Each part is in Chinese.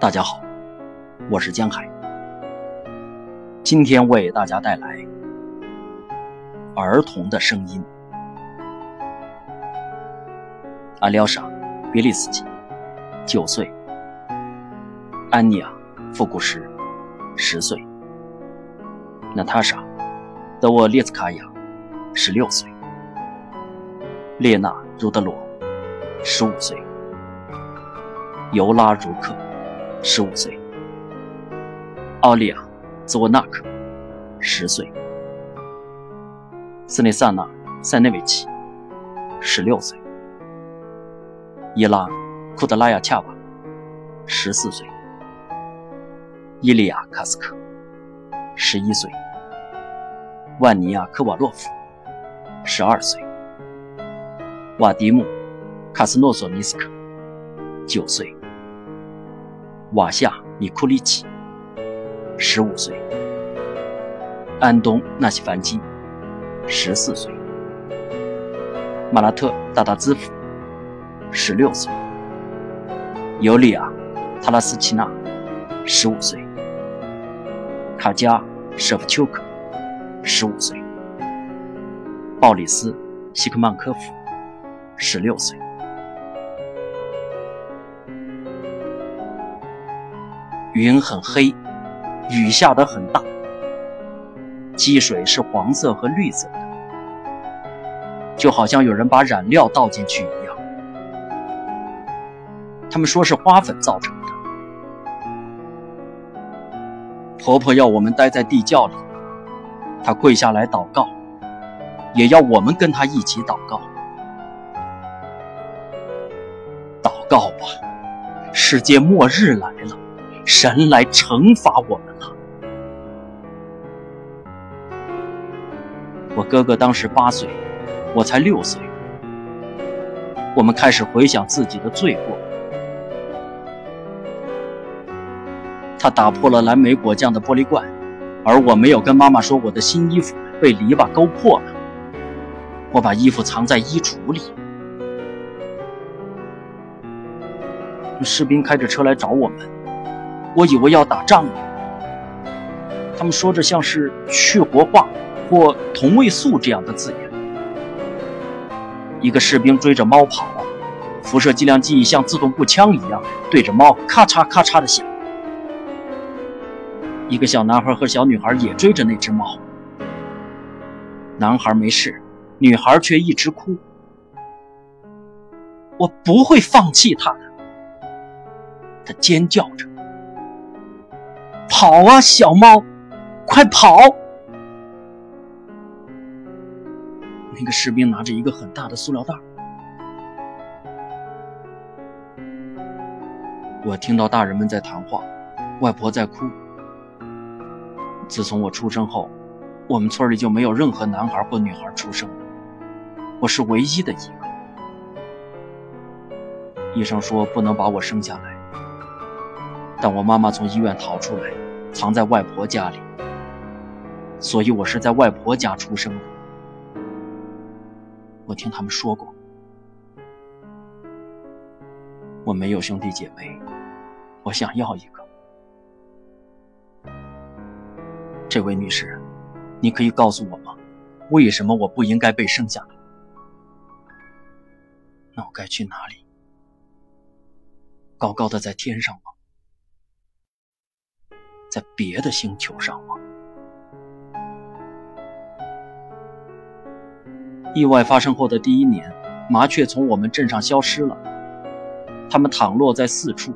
大家好，我是江海。今天为大家带来儿童的声音。阿廖沙·别利斯基，九岁；安妮亚·富古什，十岁；娜塔莎·德沃列兹卡娅，十六岁；列娜·茹德罗，十五岁；尤拉·茹克。十五岁，奥利亚·兹沃纳克，十岁，斯内萨纳·塞内维奇，十六岁，伊拉·库德拉亚恰瓦，十四岁，伊利亚·卡斯克，十一岁，万尼亚·科瓦洛夫，十二岁，瓦迪姆·卡斯诺索尼斯克，九岁。瓦夏米库利奇，十五岁；安东纳西凡基，十四岁；马拉特达达兹夫，十六岁；尤利亚塔拉斯奇娜，十五岁；卡加舍夫丘克，十五岁；鲍里斯西克曼科夫，十六岁。云很黑，雨下得很大，积水是黄色和绿色的，就好像有人把染料倒进去一样。他们说是花粉造成的。婆婆要我们待在地窖里，她跪下来祷告，也要我们跟她一起祷告。祷告吧，世界末日来了。神来惩罚我们了。我哥哥当时八岁，我才六岁。我们开始回想自己的罪过。他打破了蓝莓果酱的玻璃罐，而我没有跟妈妈说我的新衣服被篱笆勾破了。我把衣服藏在衣橱里。士兵开着车来找我们。我以为要打仗呢，他们说着像是去活化或同位素这样的字眼。一个士兵追着猫跑，辐射计量计像自动步枪一样对着猫咔嚓咔嚓的响。一个小男孩和小女孩也追着那只猫，男孩没事，女孩却一直哭。我不会放弃他的，他尖叫着。跑啊，小猫，快跑！那个士兵拿着一个很大的塑料袋。我听到大人们在谈话，外婆在哭。自从我出生后，我们村里就没有任何男孩或女孩出生，我是唯一的一个。医生说不能把我生下来。但我妈妈从医院逃出来，藏在外婆家里，所以我是在外婆家出生的。我听他们说过，我没有兄弟姐妹，我想要一个。这位女士，你可以告诉我吗？为什么我不应该被生下来？那我该去哪里？高高的在天上吗？在别的星球上吗？意外发生后的第一年，麻雀从我们镇上消失了。它们躺落在四处：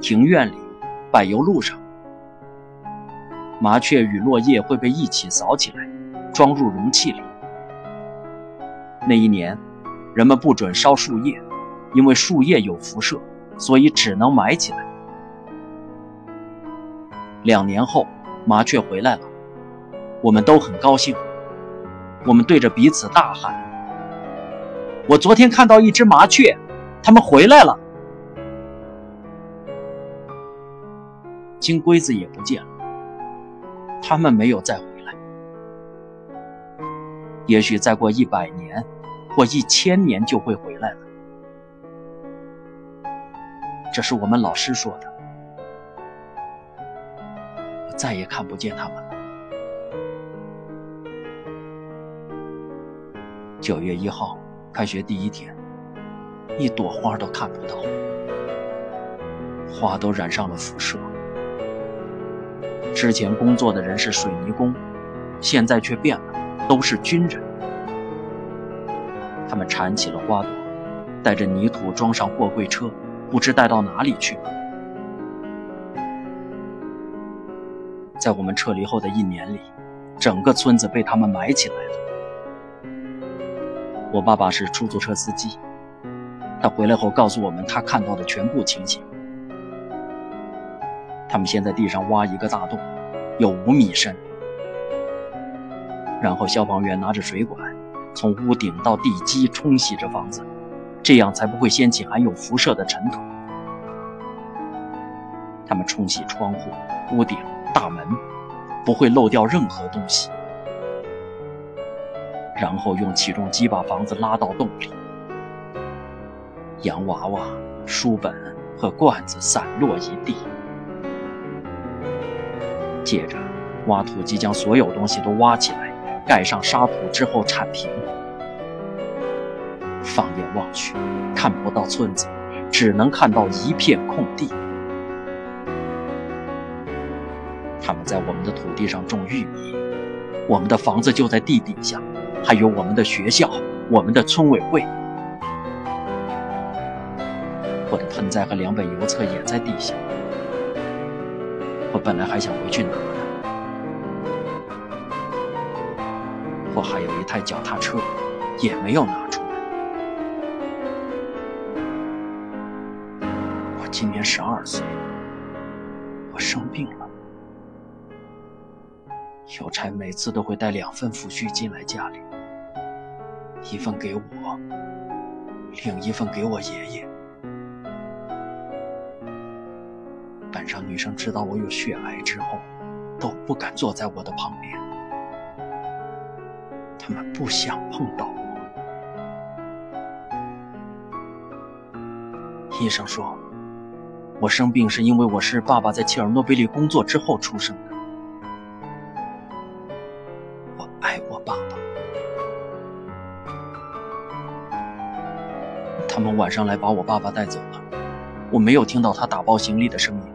庭院里、柏油路上。麻雀与落叶会被一起扫起来，装入容器里。那一年，人们不准烧树叶，因为树叶有辐射，所以只能埋起来。两年后，麻雀回来了，我们都很高兴。我们对着彼此大喊：“我昨天看到一只麻雀，它们回来了。”金龟子也不见了，它们没有再回来。也许再过一百年或一千年就会回来了。这是我们老师说的。再也看不见他们了。九月一号，开学第一天，一朵花都看不到，花都染上了辐射。之前工作的人是水泥工，现在却变了，都是军人。他们铲起了花朵，带着泥土装上货柜车，不知带到哪里去了。在我们撤离后的一年里，整个村子被他们埋起来了。我爸爸是出租车司机，他回来后告诉我们他看到的全部情形。他们先在地上挖一个大洞，有五米深，然后消防员拿着水管从屋顶到地基冲洗着房子，这样才不会掀起含有辐射的尘土。他们冲洗窗户、屋顶、大门，不会漏掉任何东西。然后用起重机把房子拉到洞里，洋娃娃、书本和罐子散落一地。接着，挖土机将所有东西都挖起来，盖上沙土之后铲平。放眼望去，看不到村子，只能看到一片空地。他们在我们的土地上种玉米，我们的房子就在地底下。还有我们的学校，我们的村委会，我的盆栽和两本邮册也在地下。我本来还想回去拿的，我还有一台脚踏车，也没有拿出来。我今年十二岁，我生病了。邮差每次都会带两份抚恤金来家里，一份给我，另一份给我爷爷。班上女生知道我有血癌之后，都不敢坐在我的旁边，他们不想碰到我。医生说，我生病是因为我是爸爸在切尔诺贝利工作之后出生的。他们晚上来把我爸爸带走了，我没有听到他打包行李的声音，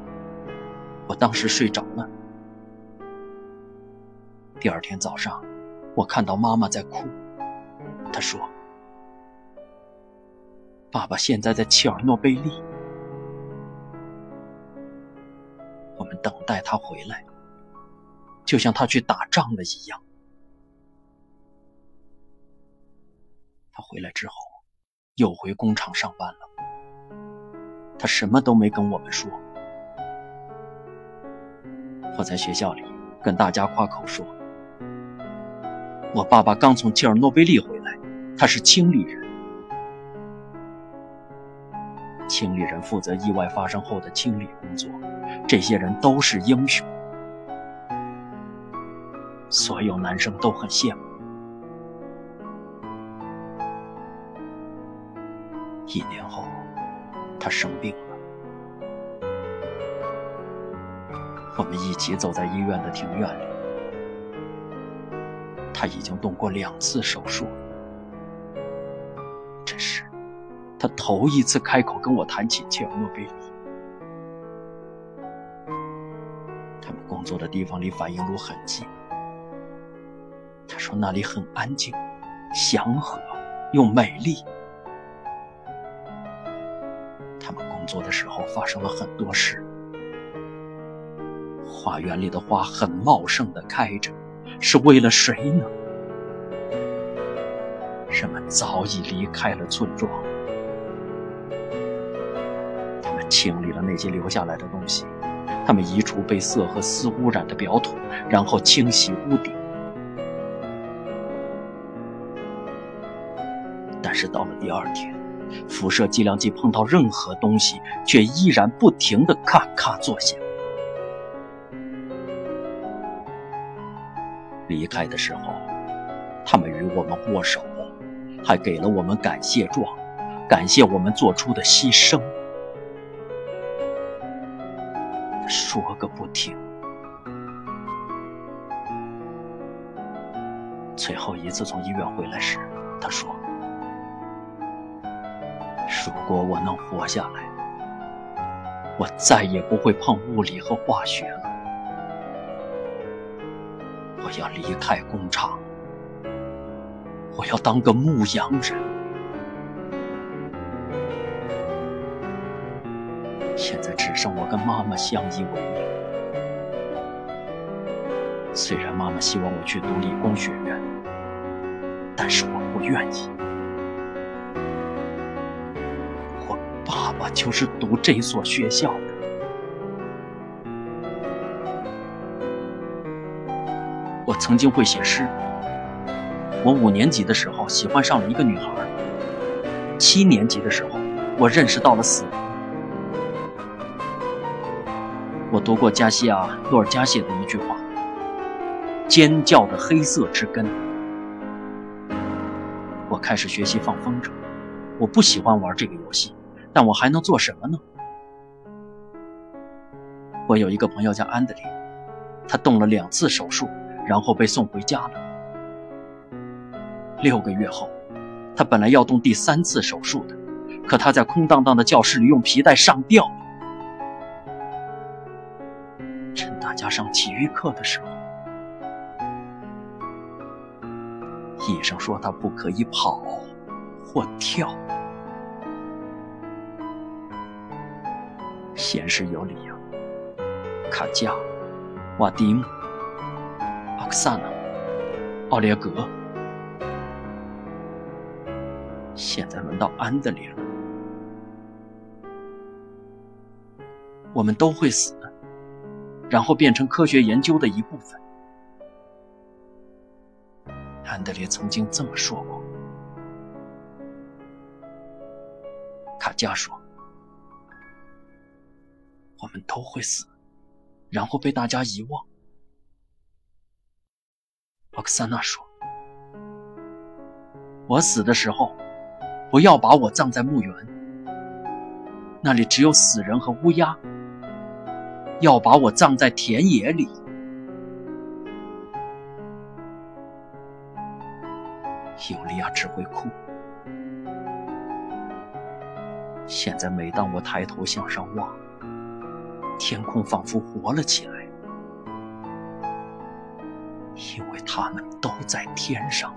我当时睡着了。第二天早上，我看到妈妈在哭，她说：“爸爸现在在切尔诺贝利，我们等待他回来，就像他去打仗了一样。”他回来之后。又回工厂上班了。他什么都没跟我们说。我在学校里跟大家夸口说：“我爸爸刚从切尔诺贝利回来，他是清理人。清理人负责意外发生后的清理工作，这些人都是英雄，所有男生都很羡慕。”一年后，他生病了。我们一起走在医院的庭院里。他已经动过两次手术。这是他头一次开口跟我谈起切尔诺贝利。他们工作的地方离反应炉很近。他说那里很安静、祥和又美丽。作的时候发生了很多事。花园里的花很茂盛的开着，是为了谁呢？人们早已离开了村庄，他们清理了那些留下来的东西，他们移除被色和丝污染的表土，然后清洗屋顶。但是到了第二天。辐射计量器碰到任何东西却依然不停的咔咔作响。离开的时候他们与我们握手还给了我们感谢状感谢我们做出的牺牲。说个不停。最后一次从医院回来时他说如果我能活下来，我再也不会碰物理和化学了。我要离开工厂，我要当个牧羊人。”现在只剩我跟妈妈相依为命。虽然妈妈希望我去读理工学院，但是我不愿意。爸爸就是读这所学校的。我曾经会写诗。我五年级的时候喜欢上了一个女孩。七年级的时候，我认识到了死。我读过加西亚·洛尔加写的一句话：“尖叫的黑色之根。”我开始学习放风筝。我不喜欢玩这个游戏，但我还能做什么呢？我有一个朋友叫安德烈，他动了两次手术，然后被送回家了。六个月后，他本来要动第三次手术的，可他在空荡荡的教室里用皮带上吊。趁大家上体育课的时候，医生说他不可以跑或跳。先是有里亚、卡加、瓦迪姆、奥克萨娜、奥列格，现在轮到安德烈了。我们都会死。然后变成科学研究的一部分。安德烈曾经这么说过。卡加说：“我们都会死，然后被大家遗忘。”奥克萨娜说：“我死的时候，不要把我葬在墓园，那里只有死人和乌鸦。”要把我葬在田野里。尤利亚只会哭。现在，每当我抬头向上望，天空仿佛活了起来，因为他们都在天上。